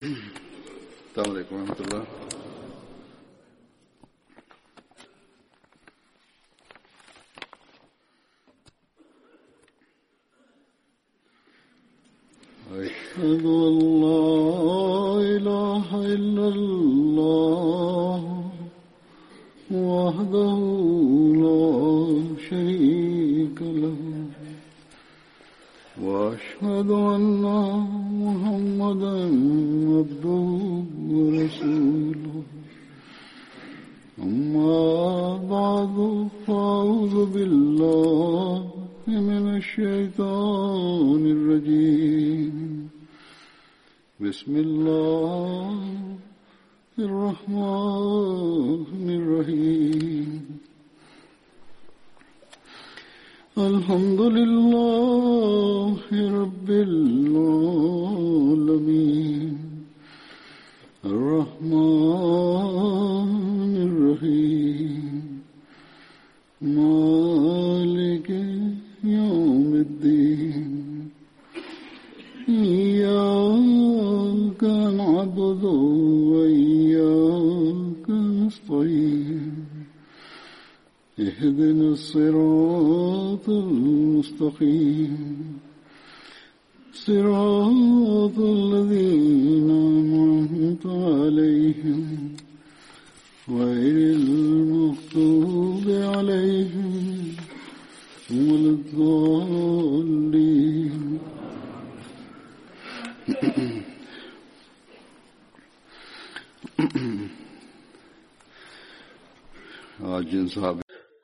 السلام عليكم ورحمة الله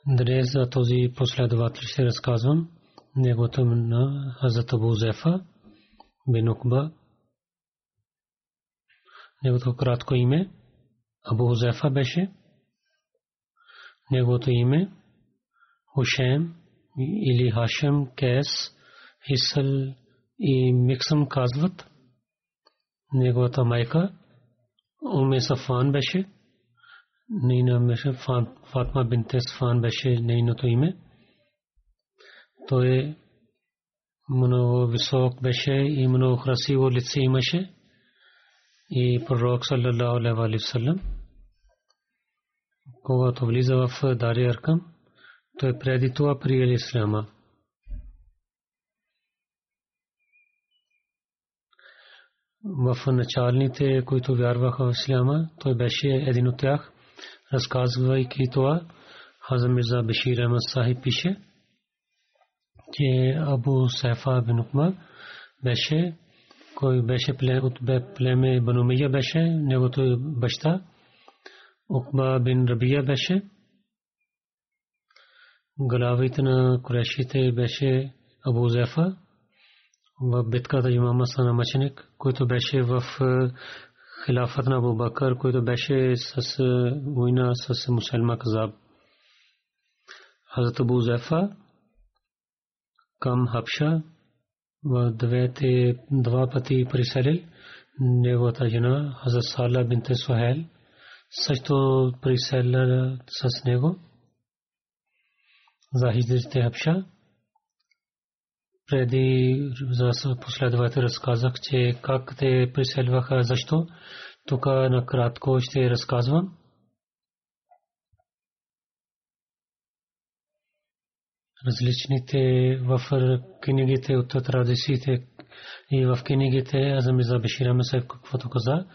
Днес за този последовател ще разказвам неговото име на Хазрат Абу Зефа бин Укба. Кратко име Абу Зефа беше. Неговото име Хушем или Хашем, Кес, Хисъл и Миксъм казват. Неговата майка Уме Сафан беше. Нейна беше Фатма бинте Сафан беше нейното име. Той много висок беше и много красиво лице имаше. И пророк саллалаху алейхи ва саллям когато влиза в Дари Аркам, той преди това приели Ислама. В началните, които вярваха в Исляма, той беше един от тях, разказвайки това, Хазам Мирза Бешир Ахмад Сахиб пише, че Абу Сайфа бин Укма беше, кой беше от племе Банумия беше, негото баща, Укба бин Рабия беше. Главите на Курешите беше Абу Зефа в битката имама Сана Маченик, който беше в хилафът на Абу Бакър, който беше с война с мусульма Казаб. Хазрат Абу Зефа към Хабша в двете два пъти приселил неговата жена Хазрат Сала бинте Сухел – също приселя с него за хиджрите Хабша. Преди за последовател разказах, че как те приселваха, защо. Тук накратко ще разказвам. Различните в книгите от традициите и в книгите Азамиза Бешира Месев каквото каза.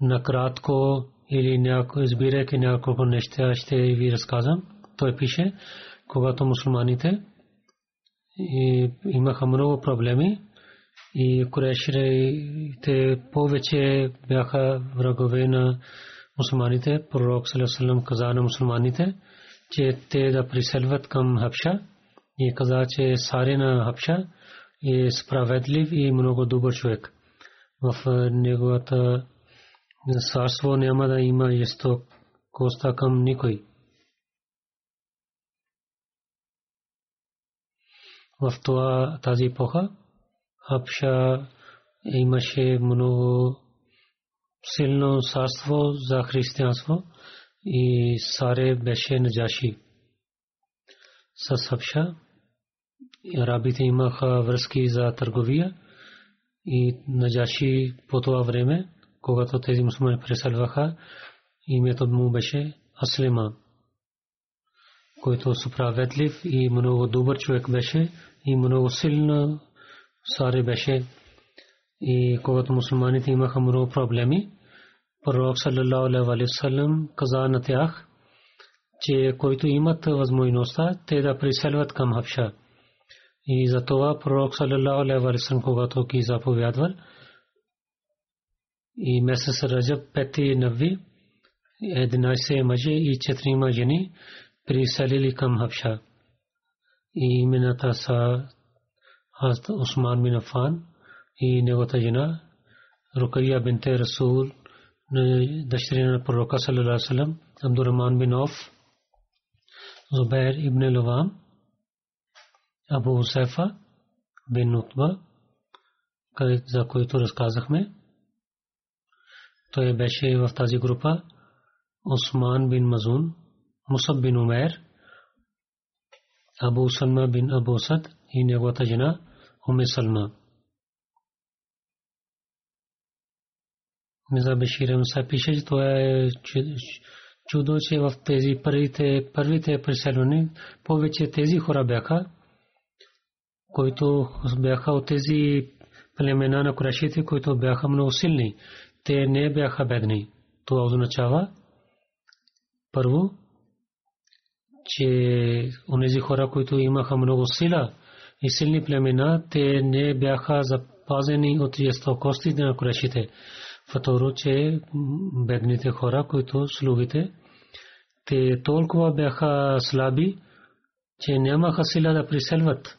Накратко или някой избирайки няколко неща, ще ви разказвам. Той пише, когато мусулманите имаха много проблеми и курешите повече бяха врагове на мусулманите. Пророк Салесалам каза на мусулманите, че те да приселват към Хабша и каза, че сари на Хабша е справедлив и много добър човек. В неговата царство няма да има есто коста към никой. В това тази епоха Хабша имаше много силно царство за християнство и Саре беше наджаши. С Хабша арабите имаха връзки за търговия и Наджаши по това време, когато тези мусулмани преселваха, името му беше Аслима, който справедлив и много добър човек беше и много силна саре беше. И когато мусулманите имаха много проблеми, пророк саллалаху алейхи ва саллям каза на тях, че които имат възможността, те да преселват към Хабша. И за това пророк саллалаху алейхи ва саллям, когато ги заповядвал, и месец Раджаб пети нави, 11 мъже и 4 жени преселили към Хабша. И имената са Хазрат Усман бин Афан и неговата жена Рукая бинте Расул, дъщеря на пророка саллалаху алейхи ва саллям, Абдурахман бин Ауф, Зубайр ибн Лавам, Абу Усайфа бин Утба, за който разказахме. Той беше в тази група Осман бин Мазун, Мусаб бин Умер, Абу Салма бин Абу Сад и неговата жена Уме Салма. Миза Бешир Муса пише, че това е чудо, че в тези първите, първите преселвани повече тези хора бяха, които бяха от тези племена на Курашите, които бяха много силни. Те не бяха бедни. Това означава първо, че онези хора, които имаха много сила и силни племена, те не бяха запазени от жестокостите на Курашите. Второ, че бедните хора, които слугите, те толкова бяха слаби, че нямаха сила да приселват.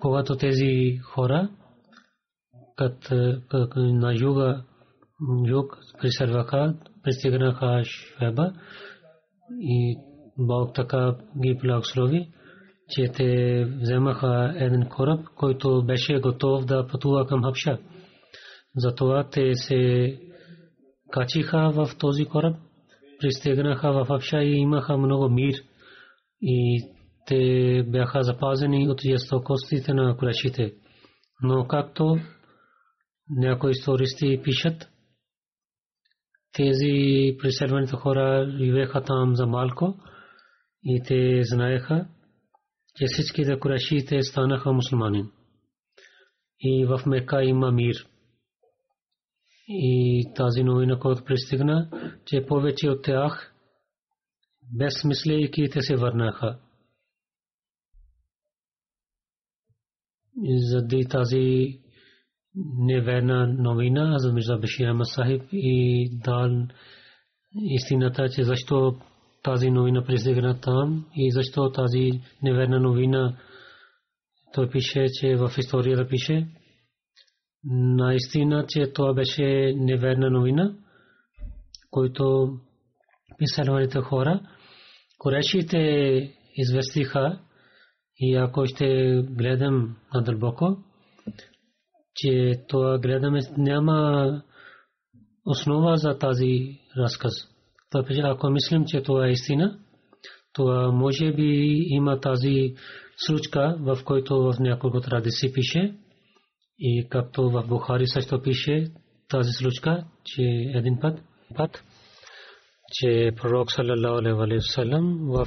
Когато тези хора кът на юга юг приселваха, пристигнаха Швеба и Бог така ги благослови, че те вземаха един кораб, който беше готов да пътува към Хабша. Затова те се качиха в този кораб, пристигнаха в Хабша и имаха много мир. И те бяха запазени от жестокостите на курашите. Но както някои истористи пишат, тези преселваните хора живееха там за малко и те знаеха, че всичките курашите станаха мусулмани. И в Мека има мир. И тази новина, която пристигна, че повече от тях, безсмисляйки, те се върнаха. Заради тази неверна новина за Мирза Башир Ахмад и дал истината, че защо тази новина пристигна там и защо тази неверна новина той пише, че в историята пише наистина, че това беше неверна новина, който писалваните хора, корешите известиха и ако ще гледам надълбоко, че това гледаме няма основа за тази разказ. Ако мислим, че това е истина, това може би има тази случка, в който в няколко традиции пише, и както в Бухари също пише тази случка, че един път, път че пророк саллям в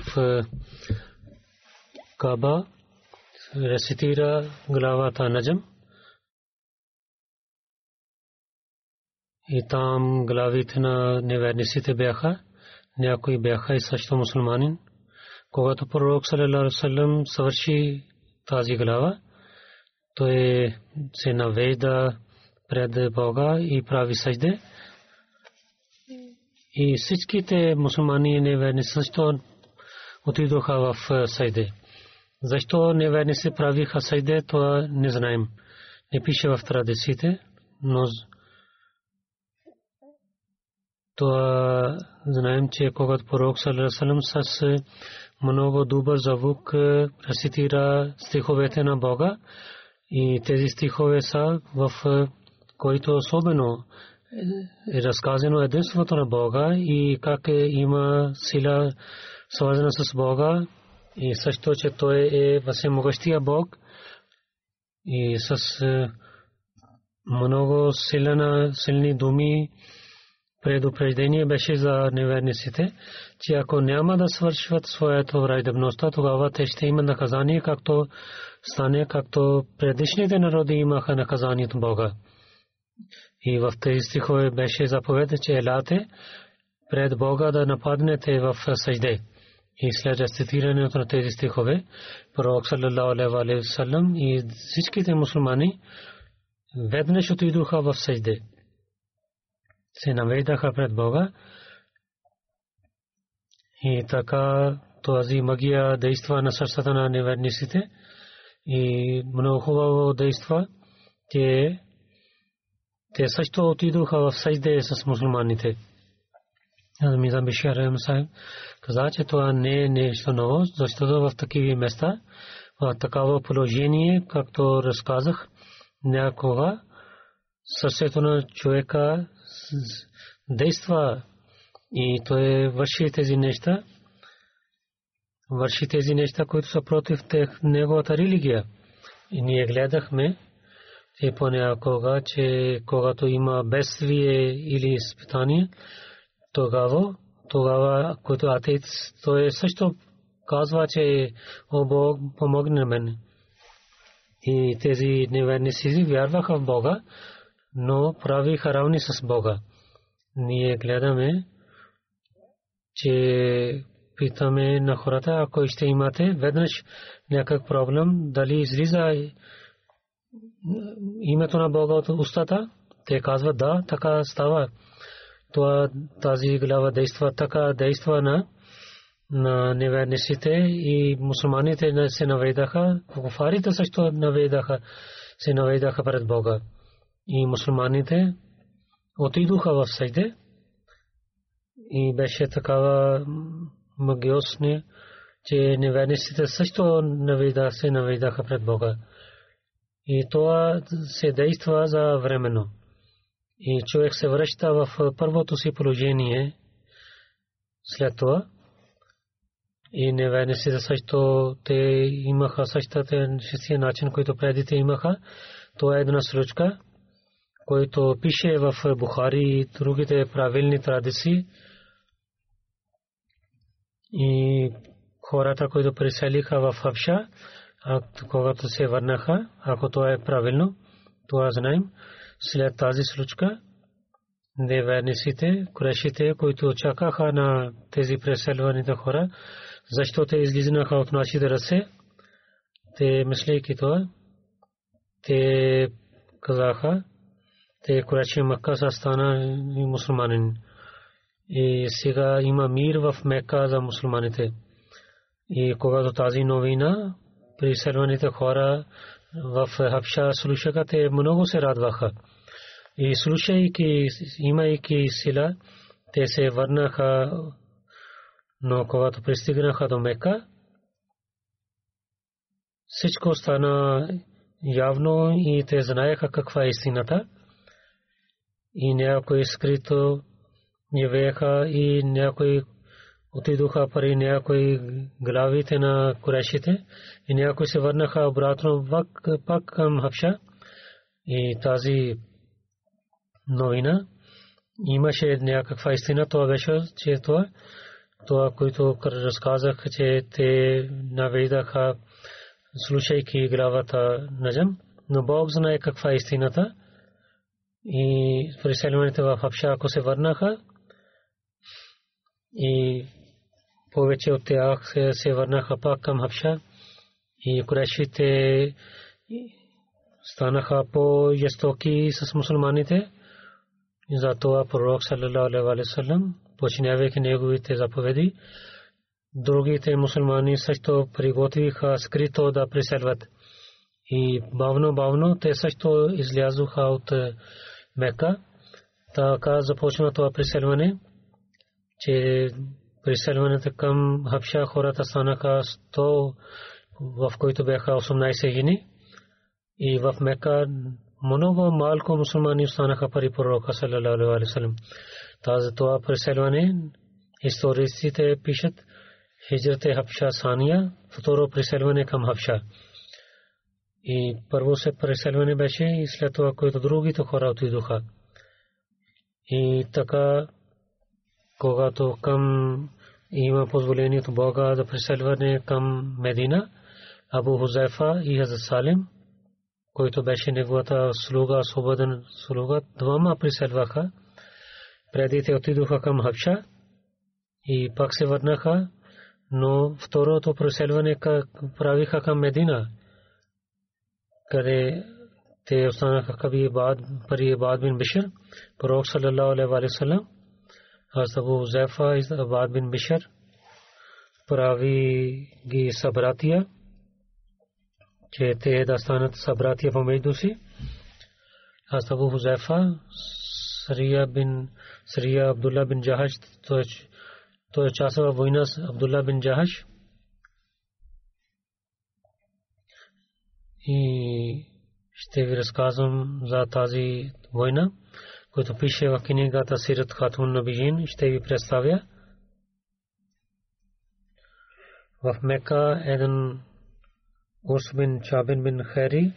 Каба рецитира главата Наджм и там главите на неверниците бяха, някои бяха и също мусулманин. Когато пророк саллям свърши тази глава, той се навежда пред Бога и прави съжде. И всичките мусулмани и неверни също отидоха в съжде. Защо неверници правиха съжде, това не знаем. Не пише в традициите, но това знаем, че когато пророк саллалаху с много добър звук рецитира стиховете на Бога. И тези стихове са в които особено е разказано единството на Бога и как е, има сила свързана с Бога. И също, че Той е всемогъщия Бог. И с много силна, силни думи предупреждение беше за неверниците, че ако няма да свършват своята враждебността, тогава те ще имат наказание, както стане, както предишните народи имаха наказанието Бога. И в тези стихове беше заповед, че елате пред Бога да нападнете в съжде. И след рецитирането на тези стихове, пророк саллалаху алейхи и всичките мусулмани веднъж отидоха в съжде. Се наведаха пред Бога. И така тази магия действа на сърцата на неверниците. И много хубаво действа, че те също отидоха в съжде с мусулманите. Мизан Бишар Рамсай каза, че това не е нещо ново, защото в такива места, в такава положение, както разказах, някога сърцето на човека действа и той върши тези неща, върши тези неща, които са против неговата религия. И ние гледахме, че понякога, че когато има бедствие или изпитание, тогава, тогава, който атеец, той също казва, че о Бог помогне мен. И тези неверници вярваха в Бога, но правиха равни с Бога. Ние гледаме, че питаме на хората, ако ще имате веднъж някакъв проблем, дали излиза името на Бога от устата, те казват да, така става това тази глава действа така действа на на неверниците и мусулманите се наведаха, куфарите също наведаха, се наведаха пред Бога. И мусулманите отидоха в Сайде и беше такава магиосни, че неверниците също наведаха, се наведаха пред Бога. И това се действа за временно и човек се връща в първото си положение след това. И неверниците също те имаха същата начин, който предите имаха. Това е една случка, който пише в Бухари и другите правилни традиции. И хората, които преселиха в Хабша, когато се върнаха, ако това е правилно, това знаем след тази случка неверниците, курешите, които чакаха на тези преселваните хора, защо те излизнаха от нашите ръце, те мислейки това, те казаха, те куреши Макка са стана мусулманин. И сега има мир в Мекка за мусулманите. И когато тази новина, преселваните хора в Хабша слушаха, те много се радваха. И слушайки, имайки сила, те се върнаха, но когато пристигнаха до Мека, всичко стана явно и те знаеха каква е истината. И някои скрито живееха и някои отидоха пари някои главите на курешите и някои се върнаха обратно пак към Хапша. И тази новина имаше някаква истина, това беше, че това, това, което разказах, че те наведаха, слушайки главата Наджам, но Бог знае каква е истината. И преселването в Хапша, ако се върнаха, и повече от тях се върнаха пак към Хабша и курешите станаха по-жестоки с мусулманите. Затова пророк саллалаху алейхи вассалам, починявайки неговите заповеди, другите мусулмани също приготвиха скрито да преселват. И бавно, бавно те също излязоха от Мека. Така започна това преселване, че преселването към Хабша хората станаха 100, в които бяха 18 хини. И в Мека много малко мусулмани останаха пари пророка саллалаху алейхи вассалам. Тази това преселване историците пишат хиджрат Хабша Сания, второ преселване към Хабша. И първо се преселване беше и след това които другите хора отидоха. И така, когато към има позволение от Бога да преселване към Медина, Абу Хузайфа и Хазрат Салим, който беше неговата слуга, свободен слуга, двама преселваха. Преди те отидоха към Хабша и пак се върнаха, но второто преселване правиха към Медина, къде те останаха каби Ибад, пари Ибад бин Бишр, пророк саллаллаху алейхи ва саллям, аз Абу Зайфа и Абад бин Бишр прави ги събратия, че те да станат събратия помежду си. Аз Абу Хузайфа, Срия бин Срия Абдулла бин Джахаш, той е част във война с Абдулла бин Джахаш. И ще ви разказвам за тази война, която пише в книгата Сират Хатун Набижин. Ще ви представя. В Мека един Урс бин Чабин бин Хайри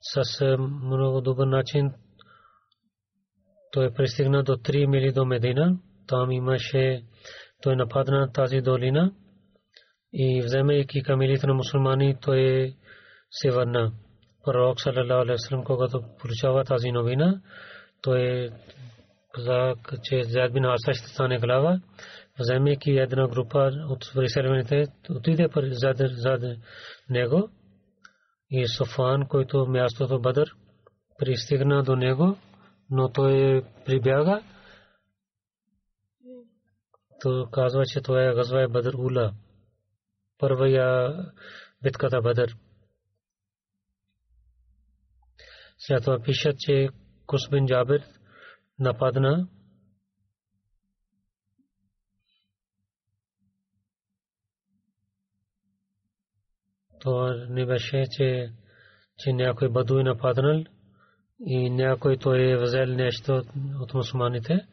с много добър начин той пристигна до 3 мили до Медина. Там имаше, той нападна тази долина и вземайки камилите на мусулмани, той се върна. Пророк саллалаху алейхи вассалам, когато получава тази новина, той каза, че Зайд бин Арса ще стане глава, вземайки една група от преселените, отиде зад него и Софан, който мястото Бадър, пристигна до него, но той прибяга. То казва, че това е газва е Бадър Ула. Първия битката Бадър. След това пишат, че Кус бин Джабир нападна това не беше, че, че някой бадуи нападнал и някой той е взел нещо от мусулманите.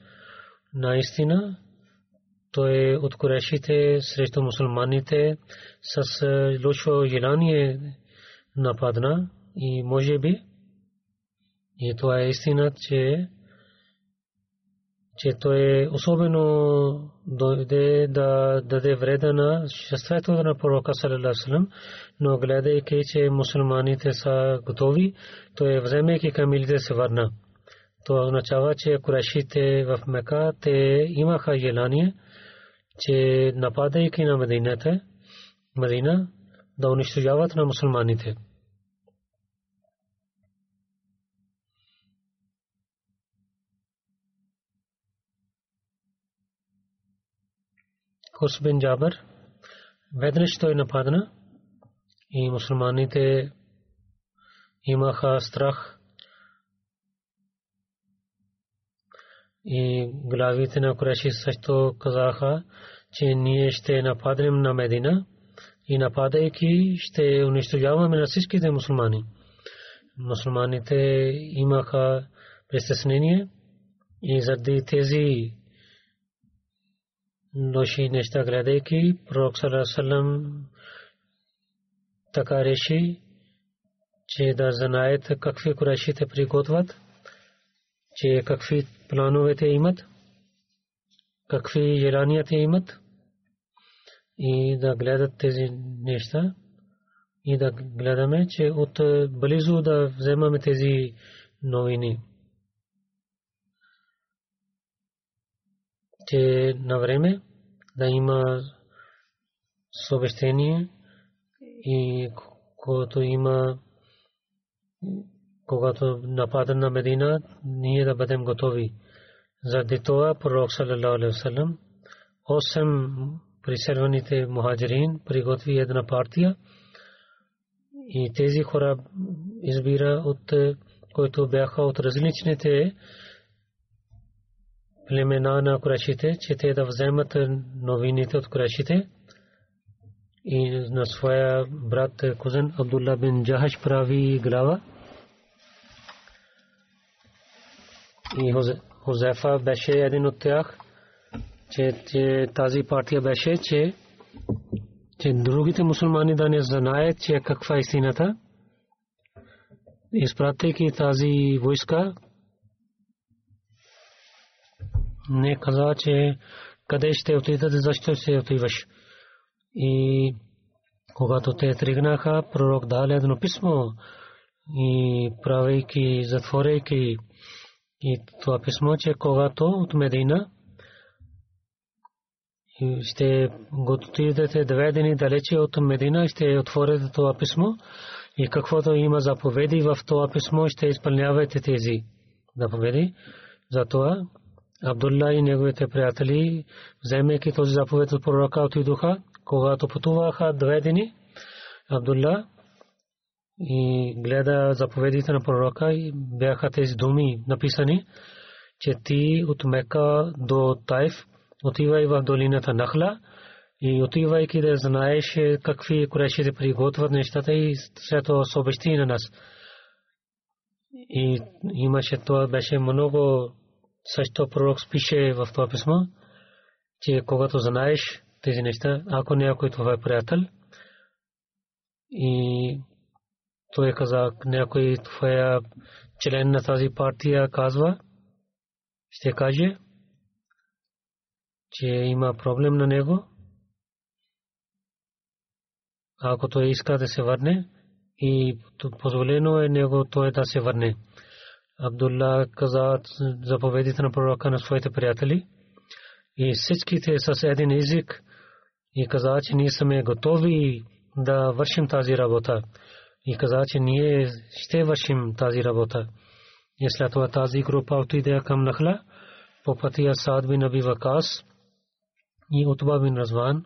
Наистина, той е от корешите срещу мусулманите с лошо желание нападна и може би и това е истина, че че той особено дойде да даде вреда на шеството на пророка саллалаху но гледайки, че мусулманите са готови, той вземайки камилите се върна. Това означава, че курешите в Мека те имаха желание, че нападайки на Медината, Медина, да унищожават на мусулманите. Хус бин Джабър, веднъж той нападна и мусулманите имаха страх и главите на Куреши също казаха, че ние ще нападнем на Медина и нападайки ще унищожаваме на всичките мусулмани. Мусулманите имаха притеснение и заради тези лоши неща гледайки, пророк Салам така реши, че да знаят какви курешите приготвят, че какви плановете имат, какви желанията имат и да гледат тези неща и да гледаме, че от близо да вземаме тези новини. Че на време да има съобщение и когато има когато напада на Медина, ние да бъдем готови. Заради това пророк саллалаху алейхи вассалам осем приселваните мухаджирин приготви една партия и тези хора избира от които бяха от различните племена на Курашите, че те да вземат новините от Курашите и на своя брат кузен Абдулла бин Джахаш прави глава. И Хозефа беше един от тях, че тази партия беше, че че другите мусулмани да не знаят, че каква е истината изпратейки тази войска, не каза, че къде ще отидат, защо ще отиваш. И когато те тръгнаха, пророк даде едно писмо и правейки, затворейки и това писмо, че когато от Медина ще го две дни далече от Медина, ще отворите това писмо и каквото има заповеди в това писмо, ще изпълнявате тези заповеди. Затова Абдулла и неговите приятели, вземайки този заповед от пророка, отидоха, когато пътуваха две дни, Абдулла и гледа заповедите на пророка и бяха тези думи написани, че ти от Мека до Тайф отивай в долината Нахла и отивайки да знаеш какви курешите приготвят нещата и след това на нас. И имаше това беше много също пророк пише в това писмо, че когато знаеш тези неща, ако някой това е приятел и той каза, някой твоя член на тази партия казва, ще каже, че има проблем на него, ако той иска да се върне и позволено е него той да се върне. Абдулла каза заповедите на пророка на своите приятели и всичките с един език и каза, че ние сме готови да вършим тази работа. И каза, че ние ще вършим тази работа. И след това тази група отиде към Нахла по пътя Сад бин Аби Вакас и Утба бин Разван.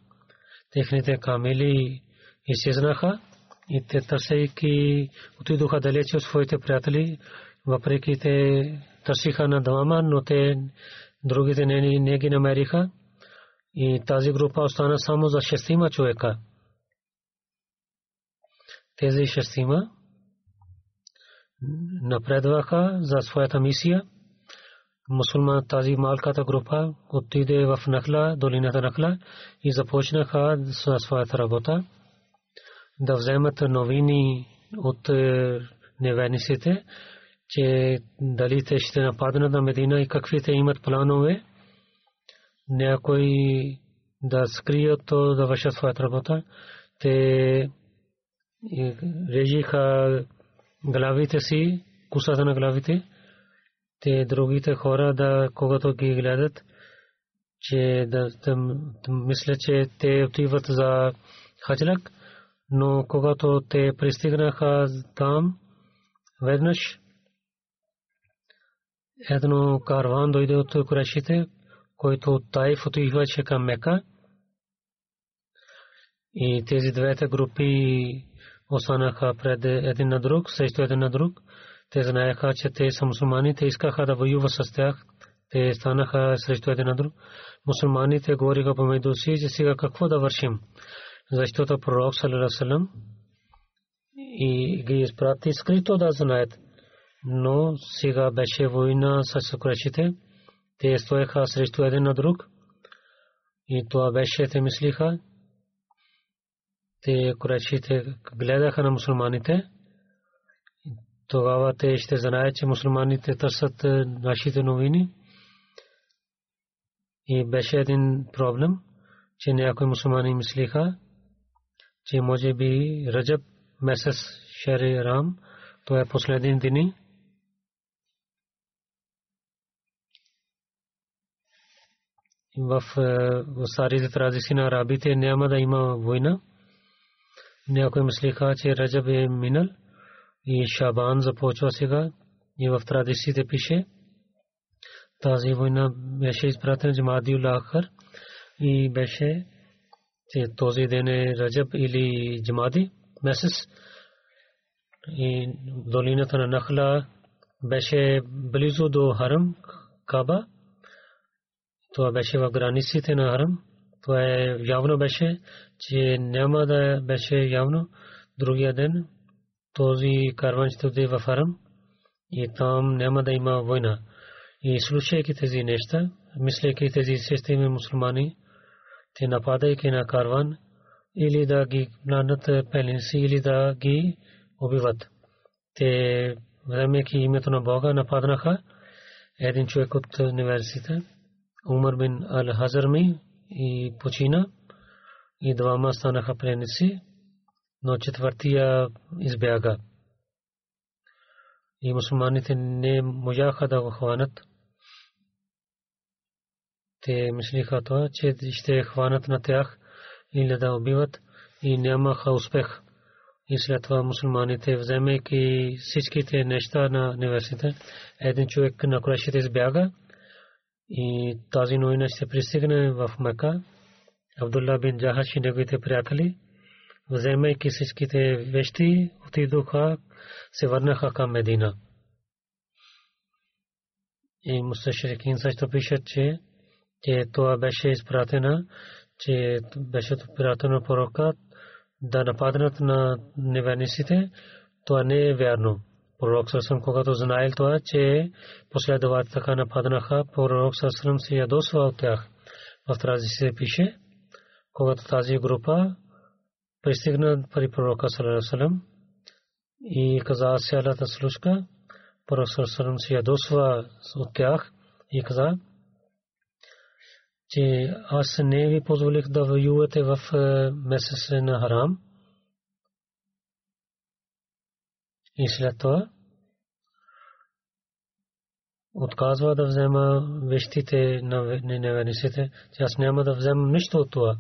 Техните камели изчезнаха и те търсейки отидоха далече от своите приятели въпреки те търсиха на двама, но те другите не, не ги намериха. И тази група остана само за шестима човека. Тези шестима напредваха за своята мисия. Мусулман тази малката група отиде в Нахла, долината Нахла и започнаха със своята работа да вземат новини от е, неверниците че дали те ще нападнат на Медина и какви те имат планове. Някой да скрият то да вършат своята работа. Те режиха главите си, кусата на главите. Те другите хора да когато ги гледат, че да, да мисля, че те отиват за хаджлак, но когато те пристигнаха там, веднъж едно карван дойде от Курешите, който от Тайф отиваше към Мека. И тези двете групи останаха пред един на друг, срещу един на друг. Те знаеха, че те са мусулмани, те искаха да воюват с тях. Те станаха срещу един на друг. Мусулманите говориха помежду си, че сега какво да вършим. Защото пророк саллалаху и ги изпрати скрито да знаят но сега беше война с курашите. Те стоеха срещу един на друг. И това беше, те мислиха. Те курашите гледаха на мусулманите. Тогава те ще знаят, че мусулманите търсят е, нашите новини. И беше един проблем, че някои мусулмани мислиха, че може би Раджаб месец Шери Рам, това е последен дни. В старите традиции на арабите няма да има война. Някои мислиха, че Раджаб е минал и Шабан започва сега и в традициите пише тази война беше изпратена Джамади Улахар и беше че този ден е Раджаб или Джамади месец и долината на Нахла беше близо до Харам Каба това беше в границите на Харам. Това е явно беше, че няма да беше явно другия ден този карван ще отиде в Харам и там няма да има война. И слушайки тези неща, мислейки тези системи мусулмани, те нападайки на карван или да ги нанат пеленси или да ги убиват. те вземайки името на Бога нападнаха един човек от университета Умар бин Ал-Хазарми и почина и двама станаха пленници, но четвъртия избяга. И мусулманите не можаха да го хванат. Те мислиха това, че ще хванат на тях или да убиват и нямаха успех. И след това мусулманите, вземайки всичките неща на университета, един човек на Курашите избяга и тази новина ще пристигне в Мека. Абдулла бин Джахаш и неговите приятели, вземайки всичките вещи, отидоха, се върнаха към Медина. И Мусташрикин също пишат, че, че това беше изпратена, че беше изпратена пророка да нападнат на неверниците, това не е вярно. Пророк Сърсъм, когато знаел това, че последователите така нападнаха, пророк Сърсъм се ядосва от тях. В тази се пише, когато тази група пристигна при пророка Сърсъм и каза цялата случка, пророк Сърсъм се ядосва от тях и каза, че аз не ви позволих да воювате в месец на Харам. И след това отказва да взема вещите на неверниците, че аз няма да взема нищо от това.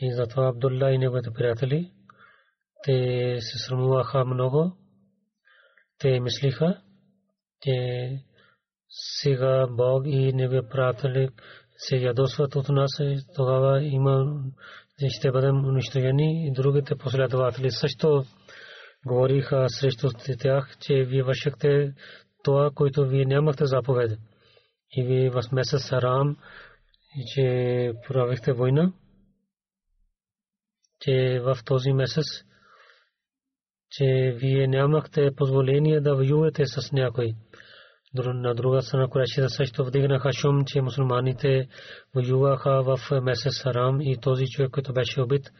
И затова Абдулла и неговите приятели, те се срамуваха много. Те мислиха, че сега Бог и неговия приятели се ядосват от нас, тогава има ще бъдем унищожени и другите последователи също говориха срещу тях, че вие вършихте това, което вие нямахте заповед. И вие в месец Харам, и че правихте война, че в този месец, че вие нямахте позволение да воювате с някой. На друга страна Курашите също вдигнаха шум, че мусулманите воюваха в месец Харам и този човек, който беше убит,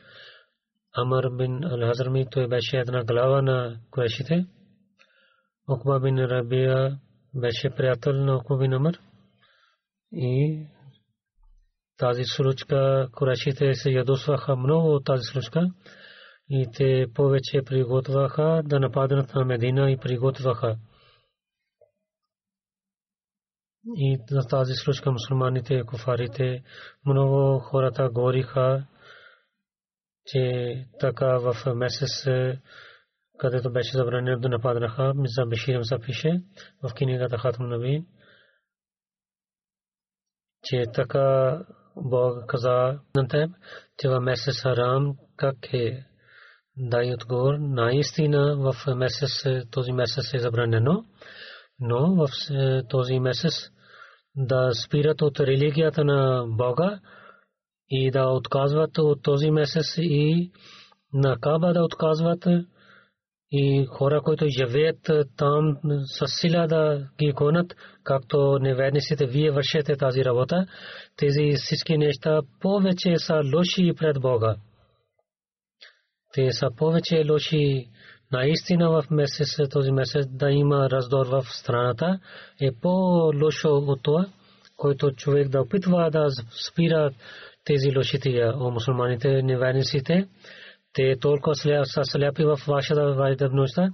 Амар бин Ал-Хазрми, той беше една глава на Курашите. Окба бин Рабия беше приятел на Окба бин Амар. И тази случка Курашите се ядосваха много от тази случка и те повече приготвяха да нападнат на Медина и приготвяха и за тази случка мусулманите и куфарите много хората говориха, че така в месец, където беше забранено да нападнаха, за Беширам се пише в книгата Хатм Наби, че така Бог каза на теб, че в месец Харам как е дай отговор. Наистина в месец, този месец е забранено, но в този месец да спират от религията на Бога и да отказват от този месец и на Каба да отказват и хора, които живеят там с сила да ги гонят, както неверниците вие вършете тази работа, тези всички неща повече са лоши пред Бога. Те са повече лоши наистина в месец, този месец да има раздор в страната е по-лошо от това, който човек да опитва да спира тези лошития о мусулманите, неверниците. Те толкова сляпи в вашата вайдъбността,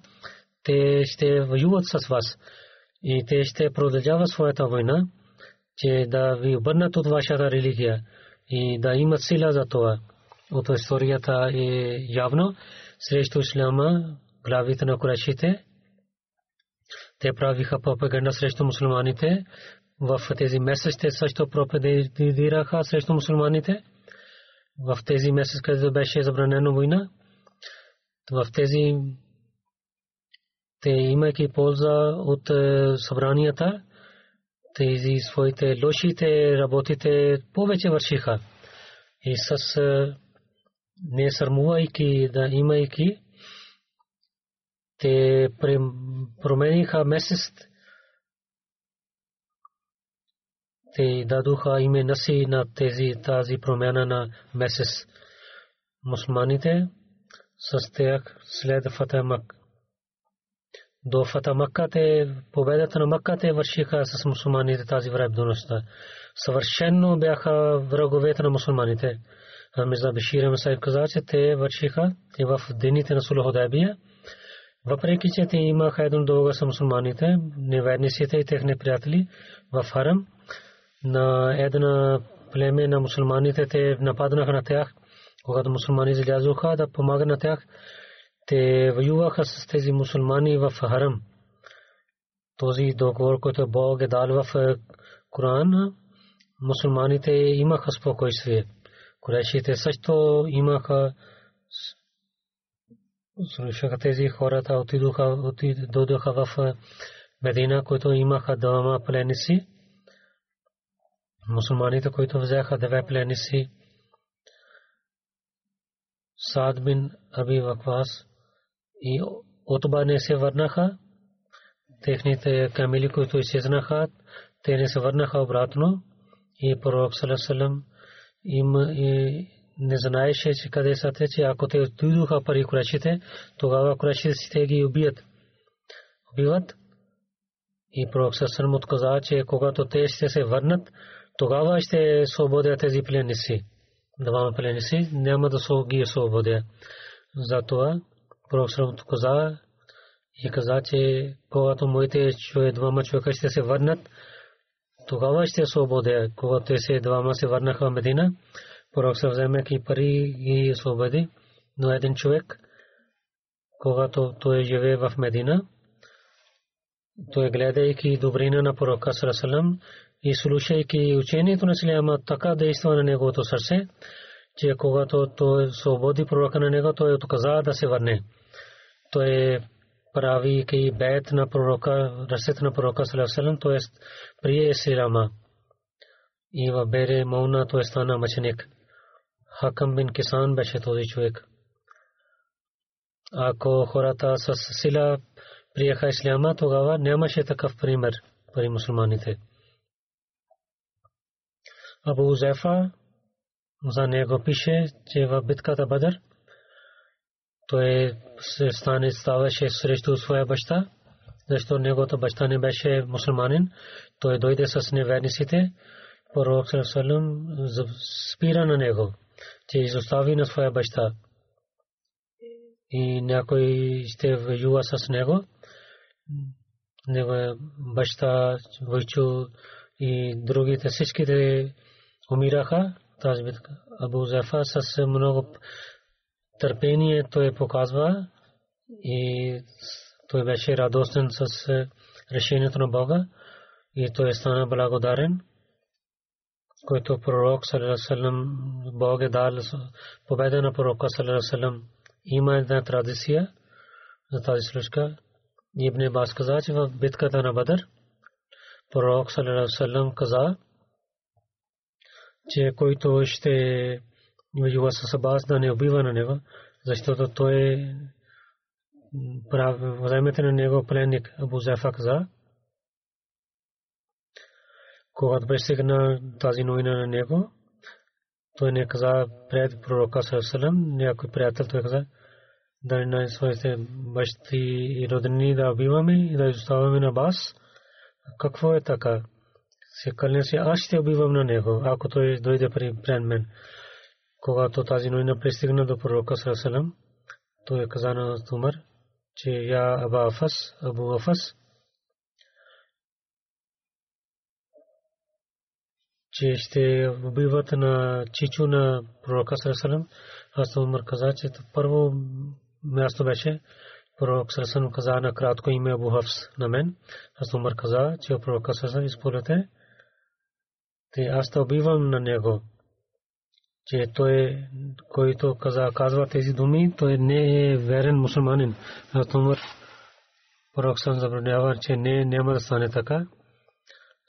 те ще воюват с вас и те ще продължават своята война, че да ви обърнат от вашата религия и да имат сила за това. От историята е явно срещу исляма главите на Курашите. Те правиха пропаганда срещу мусулманите. В тези месеци също пропагандираха срещу мусулманите. В тези месеци, където беше забранено война, в тези те имайки полза от е, събранията, тези своите лошите работите повече вършиха. И с е, не сърмувайки да имайки те промениха месец. Те дадоха име наси на тези тази промяна на месец. Мусманите с тях след Фатемак до Фата Макка те победата на Макка те вършиха с мусулманите тази враждебността. Съвършено бяха враговете на мусулманите. Мирза Бешир Масайб каза, че те вършиха и в дените на Сулхудайбия. Въпреки, че те имаха един договор с мусулманите, неверниците и техни приятели в Харам, на една племе на мусулманите те нападнаха на тях, когато мусулмани излязоха да помагат на тях, те воюваха с тези мусулмани в Харам. Този договор, който Бог е дал в Коран, мусулманите имаха спокойствие. Курешите също имаха слушаха тези хората отидоха, отидоха в Медина, които имаха двама пленници. Мусулманите, които взеха две пленници, Сад бин Аби Ваквас и Отба не се върнаха. Техните камили, които изчезнаха, те не се върнаха обратно. И пророк Салесалем им не знаеше, че къде са те, че ако те отидоха пари курачите, тогава курачите ще ги убият. Убиват. И пророк Салесалем отказа, че когато те ще се върнат, тогава ще свободят тези пленници. Двама пленници няма да ги освободя. Затова Салесалем каза и каза, че когато моите двама човека ще се върнат, тогава ще освободя. Когато те се двама се върнаха в Медина, пророк се вземайки пари ги освободи. Но един човек, когато той живее в Медина, той гледайки добрина на пророка Сарасалам и слушайки учението на Силиама, така действа на неговото сърце, че когато той освободи пророка на него, той отказа да се върне. Той прави кей бейт на пророка, ръцете на пророка салам, т.е. прие Ислама. И в Бере Мауна той стана мъченик. Хакам бин Кисан беше този човек. Ако хората с сила приеха Исляма, тогава нямаше такъв пример при мусулманите. Абу Зефа за него пише, че в битката Бадър той се стане ставаше срещу своя баща, защото неговата баща не беше мусулманин. Той дойде с неверниците. Пророк Салам спира на него, че изостави на своя баща. И някой ще воюва с него. Него баща, войчу и другите всичките умираха. Тази битка. Абу Зафа с много търпение той показва и той беше радостен с е, решението на Бога и той стана благодарен, който пророк салам Бог е дал победа на пророка салам. Има една традиция за тази случка. Ибн Бас каза, че в битката на Бадър пророк салам каза, че който ще воюва с Абас да не убива на него, защото той вземете на него пленник Абу Зафа каза. Когато беше стигна тази новина на него, той не каза пред пророка Сърсалам, някой приятел той каза, да не своите бащи и роднини да убиваме и да изоставаме на бас. Какво е така? Кълня се, аз ще убивам на него, ако той дойде при мен когато тази новина пристигна до пророка Сарасалам, той е каза на Умар, че я Аба Афас, Абу Афас, че ще убиват на чичо на пророка Сарасалам. Аз Умар каза, че първо място беше пророк Сарасалам каза на кратко име Абу Хафс на мен. Аз Умар каза, че пророка Сарасалам изполете, те аз да убивам на него че той, който каза, казва тези думи, той не е верен мусулманин. Аз Умар пророк съм забранява, че не, няма да стане така.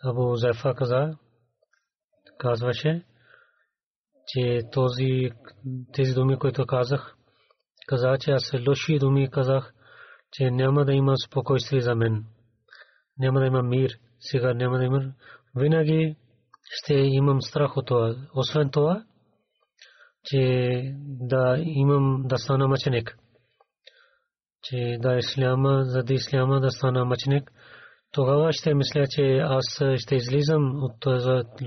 Абу Зефа каза, казваше, че този, тези думи, които казах, каза, че аз лоши думи казах, че няма да има спокойствие за мен. Няма да има мир. Сега няма да има. Винаги ще имам страх от това. Освен това, че да имам да стана мъченик. че да исляма, заради исляма да стана мъченик, тогава ще мисля, че аз ще излизам от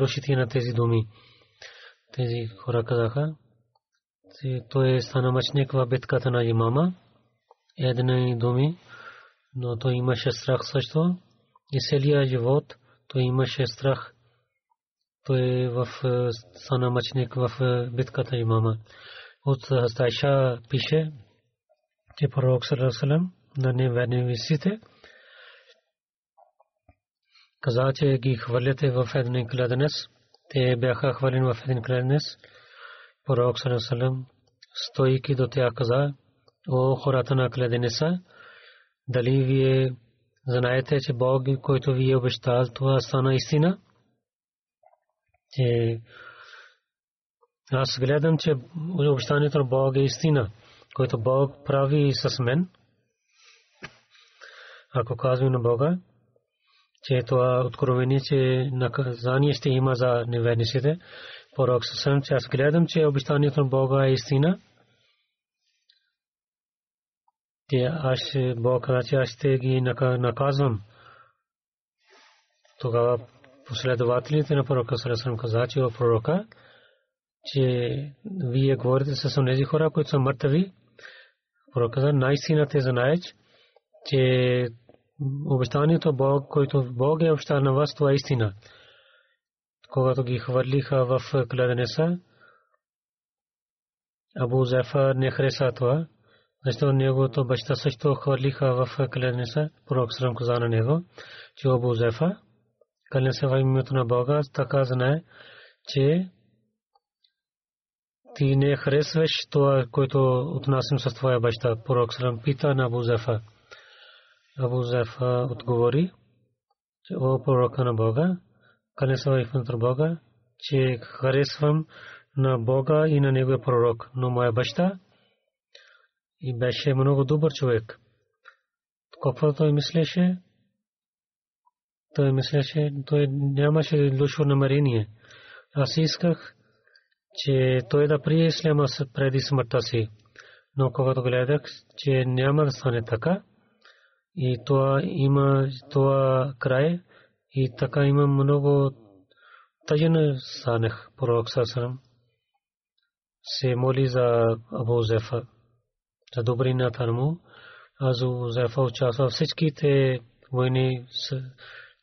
лошите на тези думи. Тези хора казаха, той стана мъченик в битката на имама. Една думи, но той имаше страх също. И целия живот той имаше страх. Той в стана мъченик в битката имама. От Хастайша пише, че пророк Салам на неведневиците каза, че ги хвърляте в един кладенец. Те бяха хвърлени в един кладенец. Пророк Салам стойки до тях каза, о хората на кладенеца, дали вие знаете, че Бог, който ви е обещал, това стана истина? Че аз гледам, че обещанието на Бог е истина който Бог прави с мен, ако казвам на Бога, че това откровение, че наказание ще има за неверниците, пророк съм, че аз гледам, че обещанието на Бога е истина, те аз Бог каза, че аз ще ги наказвам. Тогава последователите на пророка Сарасам каза, че пророка, че вие говорите с тези хора, които са мъртви, Пророк каза, наистина те знаеш, че обещанието Бог, който Бог е обещал на вас, това е истина. Когато ги хвърлиха в кладенеса, Абу Зефа не хареса това, защото неговото баща също хвърлиха в кладенеса. Пророк Срам каза на него, че Абу Зефа, кълне се в името на Бога, така знае, че ти не харесваш това, което отнасям с твоя баща. Пророк Салам пита на Абу Зефа. Абу Зефа отговори, че о пророка на Бога, къде са в Бога, че харесвам на Бога и на Неговия пророк, но моя баща и беше много добър човек. Какво той мислеше? Той мислеше, той нямаше лошо намерение. Аз исках че той да прие исляма преди смъртта си. Но когато гледах, че няма да стане така, и това има това край, и така има много тъжен станах, пророк Сасарам. Се моли за Абу Зефа, за добрината му. Азу Зефа участва всичките войни,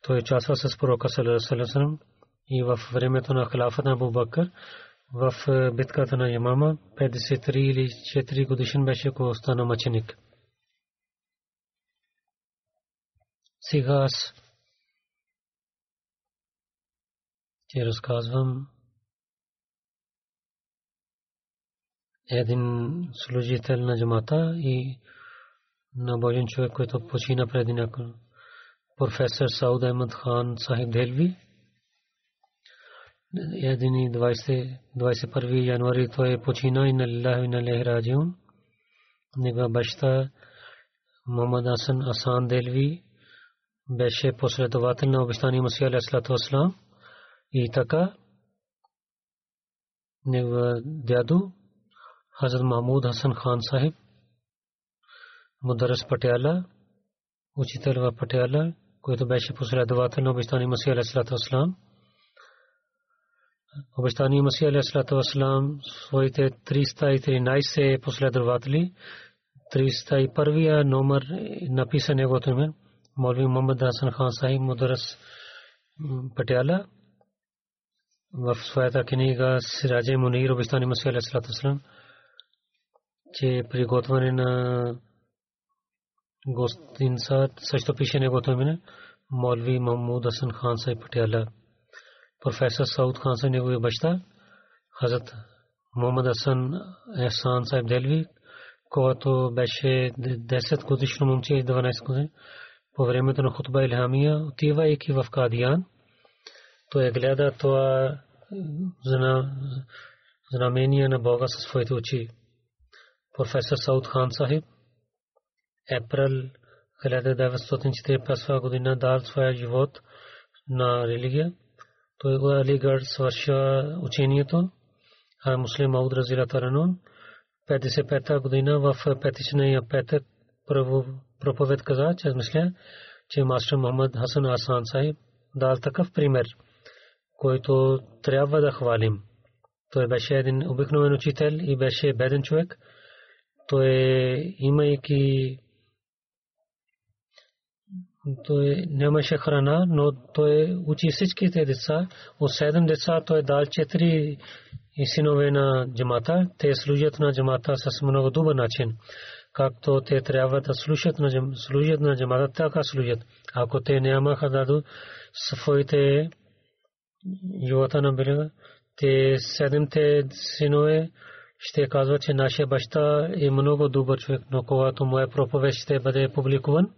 той участва с пророка Саласалам и в времето на халафата на Абу в е, битката на Ямама 53 или 4 годишен беше, ако остана мъченик. Сега аз ти разказвам един служител на джамата и на Божен човек, който почина преди някой професор Сауд Ахмад Хан Сахиб Делви. 21 януари той почина и на Лилlah и на Лех Раджиун. Нега баща Мухаммад Асан Асан Делви беше последовател на обещания Масия Алейхиссалату Вассалам и така нега дядо Хазрат Махмуд Хасан Хан Сахиб Мударрис Патиала учител в Патиала който беше последовател на обещания Масия Алейхиссалату Вассалам обещания Масия алейхиссалату вассалам своите 313 последователи 301 номер написан неговото име Молви Мухаммад Хасан Хан Сахиб Мударас Патиала в своята книга Сираджи Мунир обещания Масия алейхиссалату вассалам че приготвяне на гостинца също пише неговото име Молви Махмуд Хасан Хан Сахиб Патиала професор Сауд Хан са неговия баща, Хазрат Мухаммад Асан Ехсан Сайб Делви, който беше 10 годишно момче и 12 години, по времето на хутба Илхамия, отивайки в Кадиян, той гледа това знамение на Бога със своите очи. Професор Сауд Хан Сахиб, Април 1945 година дал своя живот на религия. Той го Алигър свърша учението, а муслим Мауд Разила Таранун, 55-та година в петичния петък първо проповед каза, че мисля, че мастер Мохаммад Хасан Асан Сахиб дал такъв пример, който трябва да хвалим. Той беше един обикновен учител и беше беден човек. Той имайки той нямаше храна, но той учи всичките деца. От седем деца той дал четири синове на джамата. Те служат на джамата с много добър начин. Както те трябва да служат на, служат на джамата, така служат. Ако те нямаха даду своите живота на берега, те седемте синове ще казват, че нашия баща е много добър човек, но когато моя проповед ще бъде публикуван,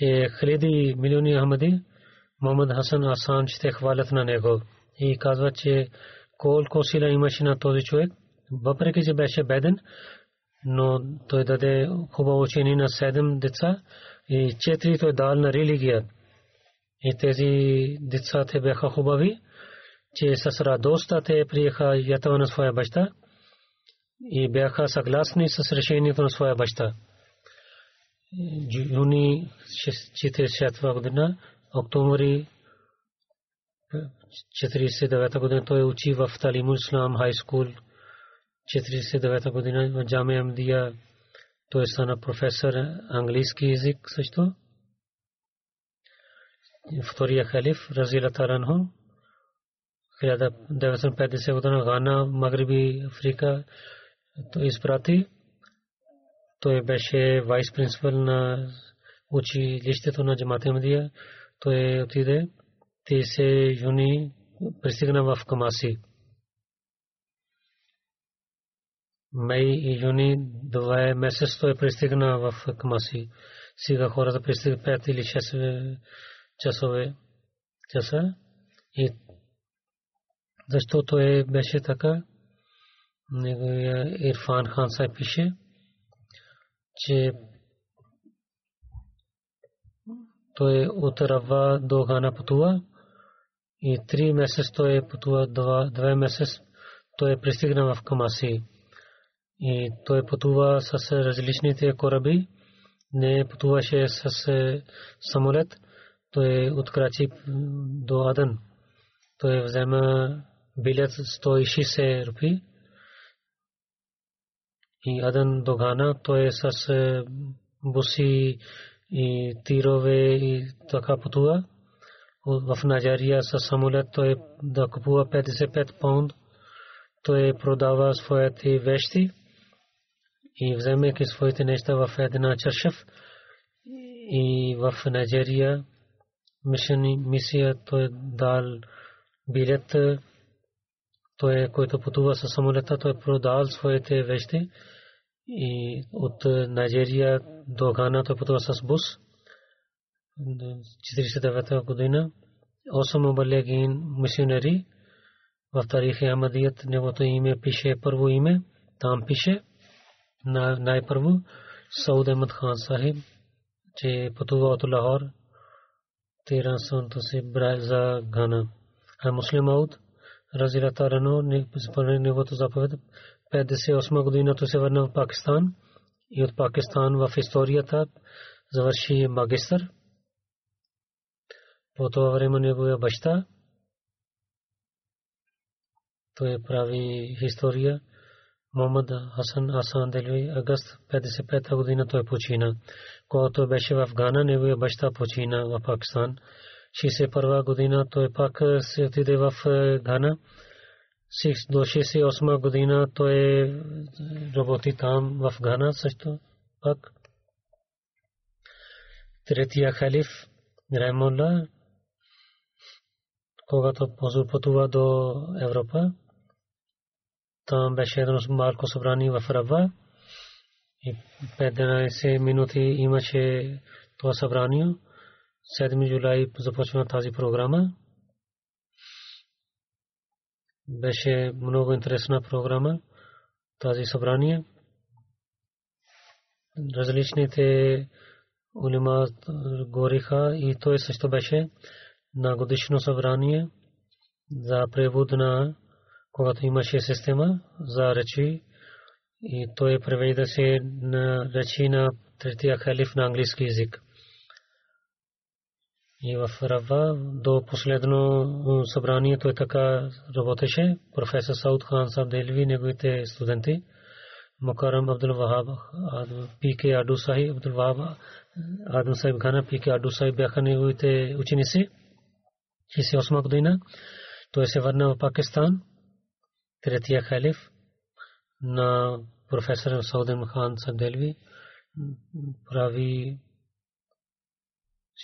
че хиляди милиони Ахмади Мохаммад Хасан Асан ще хвалят на него и казват, че колко сила имаше на този човек, въпреки че беше беден, но той даде хубаво учение на седем деца и четири той дал на религия. И тези деца те бяха хубави, че с радост те приеха ятава на своя баща и бяха съгласни с решението на своя баща юни 46 година, октомври 49 година той учи в Талимул Ислам хай скул. 49 година в Джамия Амдия той стана професор английски язик също. Втория халиф Разила Таранху 1950 година Гана, Магриби, Африка той изпрати той беше вайс принципал на училището на Джамат Ахмадия. Той отиде 30 юни пристигна в Камаси. Май и юни два месец той пристигна в Камаси. Сега хората пристигат 5 или 6 часове часа. И защо той беше така? Неговия Ирфан Хан Сай пише, че той от Рава до Гана пътува и три месец той пътува, два, два месец той пристигна в Камаси. И той пътува с различните кораби, не пътуваше с е, самолет, той от Крачи до Адан. Той взема билет 160 рупи и Адан до Гана, той е с е, буси и тирове и така пътува. В Наджария с самолет той да купува 55 паунд. Той продава своите вещи и вземайки своите неща в една чашев и в Наджария мисия той дал билет той, който пътува с самолета, той продал своите вещи и от Найджерия до Гана той пътува с бус. 49 година. 8 обалегин мисионери в тарихи Амадият неговото име пише първо име. Там пише най-първо Сауд Ахмад Хан Сахиб, че пътува от Лахор. Тиран Санто си за Гана. А муслим Ауд Разилата Рано неговото заповед 58 година той се върна в Пакистан и от Пакистан в историята завърши магистър. По това време неговия баща той прави история. Мохаммад Хасан Асан Делви, агуст 55 година той почина. Когато беше в Гана, неговия баща почина в Пакистан. 61 година той пак се отиде в Гана. До 68 година той работи там в Гана също пак. Третия халиф Раймолла, когато позор пътува до Европа, там беше едно малко събрание в Рава и 15 минути имаше това събрание. 7 юлай започна тази програма. Беше много интересна програма тази събрание. Различните улима гориха и той също беше на годишно събрание за превод на когато имаше система за речи и той превежда се на речи на третия халиф на английски язик. И в Рава до последно събрание той така работеше. Професор Сауд Хан Саб Делви, неговите студенти, Мукарам Абдул Вахаб, Пи Ке Аду Сахиб, Абдул Вахаб, Адам Сахиб Хана, Пи Ке Аду Сахиб бяха неговите ученици. 68 година той се върна в Пакистан. Третия халиф на професор Сауден Хан Сабделви прави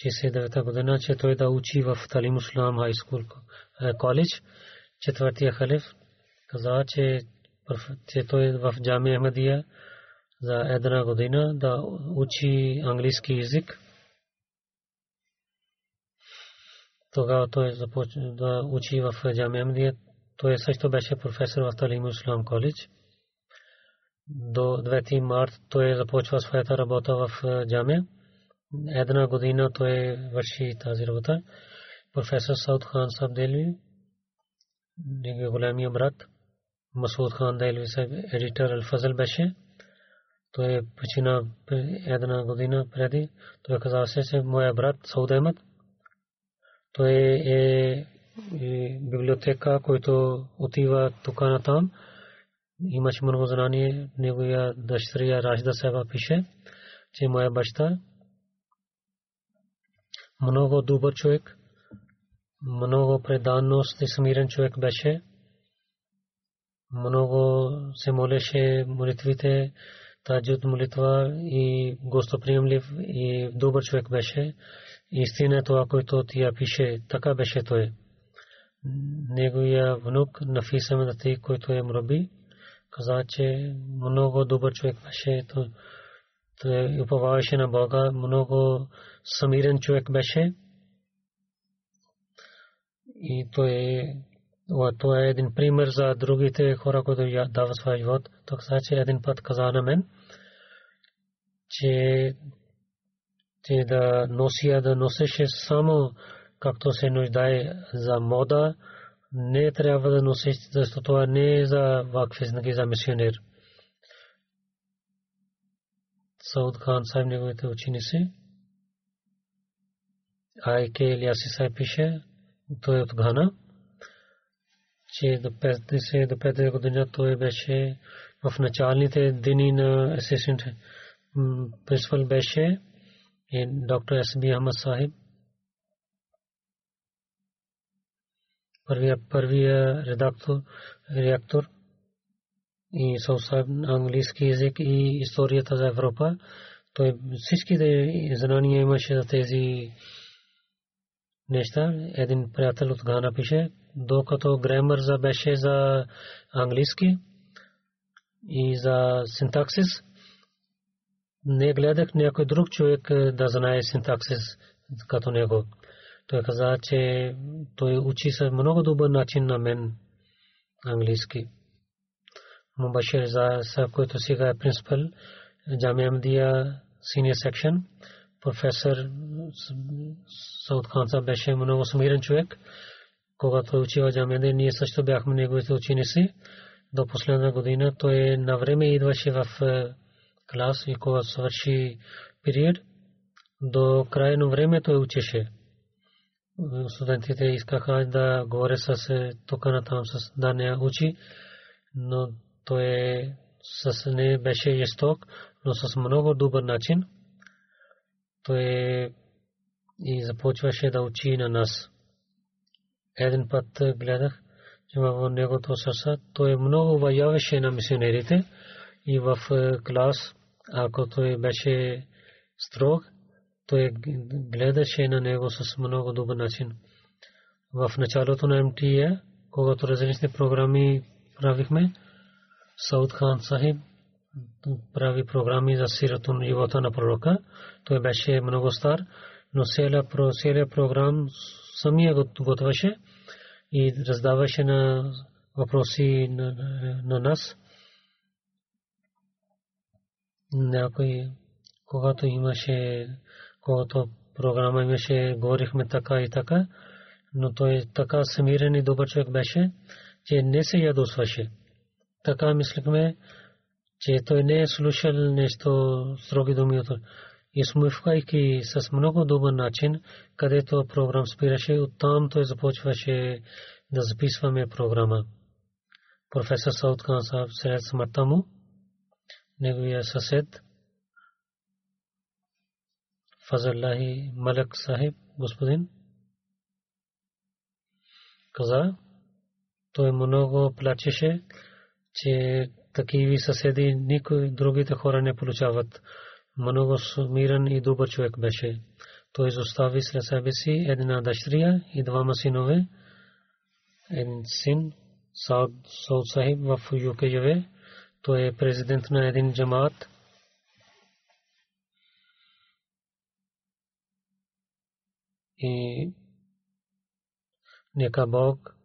69 година, че той да учи в Талим Ислам Хай Скул коледж. Четвъртия халиф каза, че, че той в Джами Ахмадия за една година да учи английски язик. Тогава той започна да учи в Джами Ахмадия. Той също беше професор в Талим Ислам коледж. До 9 март той започва своята работа в Джамия една година той върши тази работа. Професор Сауд Хан Саб Делви, неговия големия брат, Масуд Хан Делви Саб, едитор Алфазъл беше. Той почина една година преди. Той каза се, че моя брат Сауд Ахмад, той е библиотека, който отива тук на там. Имаше много знание, неговия дъщеря Рашда Сева пише, че моя баща много добър човек, много преданност и смирен човек беше. Много се молеше молитвите, таджуд молитва и гостоприемлив и добър човек беше. Истина това, което тя пише, така беше той. Неговия внук Нафиса Медати, който е мраби, каза, че много добър човек беше. Той уповаваше на Бога, много самирен човек беше. И той това е един пример за другите хора, които дава своя живот. Той че един път каза на мен, че, че да носия, да носеше само както се нуждае за мода, не трябва да носиш, защото това не е за вакфиз, за мисионер. Сауд Хан Сайб неговите ученици. Айке Илияси Сайб пише, той е от Гана, че до 50 до 50 година той беше в началните дни на асистент принципал беше и доктор С. Би Ахмад Сахиб. Първия, първия редактор, реактор и съвсем английски язик и историята за Европа. Той всичките знания имаше за тези неща. Един приятел от Гана пише, докато грамер за беше за английски и за синтаксис, не гледах някой друг човек да знае синтаксис като него. Той каза, че той учи се много добър начин на мен английски. Мубашир Сахаб, който сега е принципал Джамия Мдия Senior Section. Професор Сауд Хан беше много смирен човек. Когато учи в Джамия ние също бяхме неговите ученици. До последна година той на време идваше в клас и когато свърши период, до крайно време той учеше. Студентите искаха да говоря с тук на там с да не учи, но той с не беше жесток, но с много добър начин. Той и започваше да учи на нас. Един път гледах, че в негото сърце той много вояваше на мисионерите и в клас, ако той беше строг, той гледаше на него с много добър начин. В началото на МТА, когато различни програми правихме, Сауд Хан Сахиб прави програми за сиратун живота на пророка. Той беше много стар, но целият програм самия готваше и раздаваше на въпроси на, на нас. Някой, когато имаше, когато програма имаше, говорихме така и така, но той така самирен и добър човек беше, че не се ядосваше така мислихме, че той не е слушал нещо строги думи от и смивайки с много добър начин, където програм спираше, оттам той започваше да записваме програма. Професор Сауд Хан Сахаб след смъртта му, неговия съсед, Фазаллахи Малак Сахиб, господин, каза, той много плачеше, че такива съседи никой другите хора не получават. Много мирен и добър човек беше. Той изостави след себе си една дъщеря и двама синове. Един син, Сауд Сахиб в ЮК Той е президент на един джамаат. И нека Бог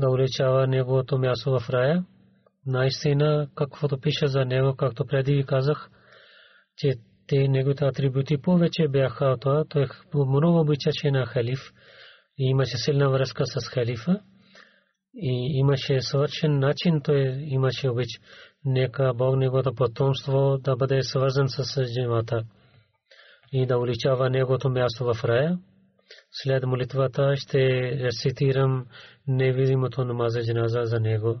да уличава неговото място в рая. Наистина, каквото пише за него, както преди ви казах, че те неговите атрибути повече бяха от това. Той много обичаше на халиф и имаше силна връзка с халифа и имаше съвършен начин, той имаше обич. Нека Бог неговото потомство да бъде свързан с джемата и да уличава неговото място в рая. След молитвата ще рецитирам невидимото намаза джаназа за него.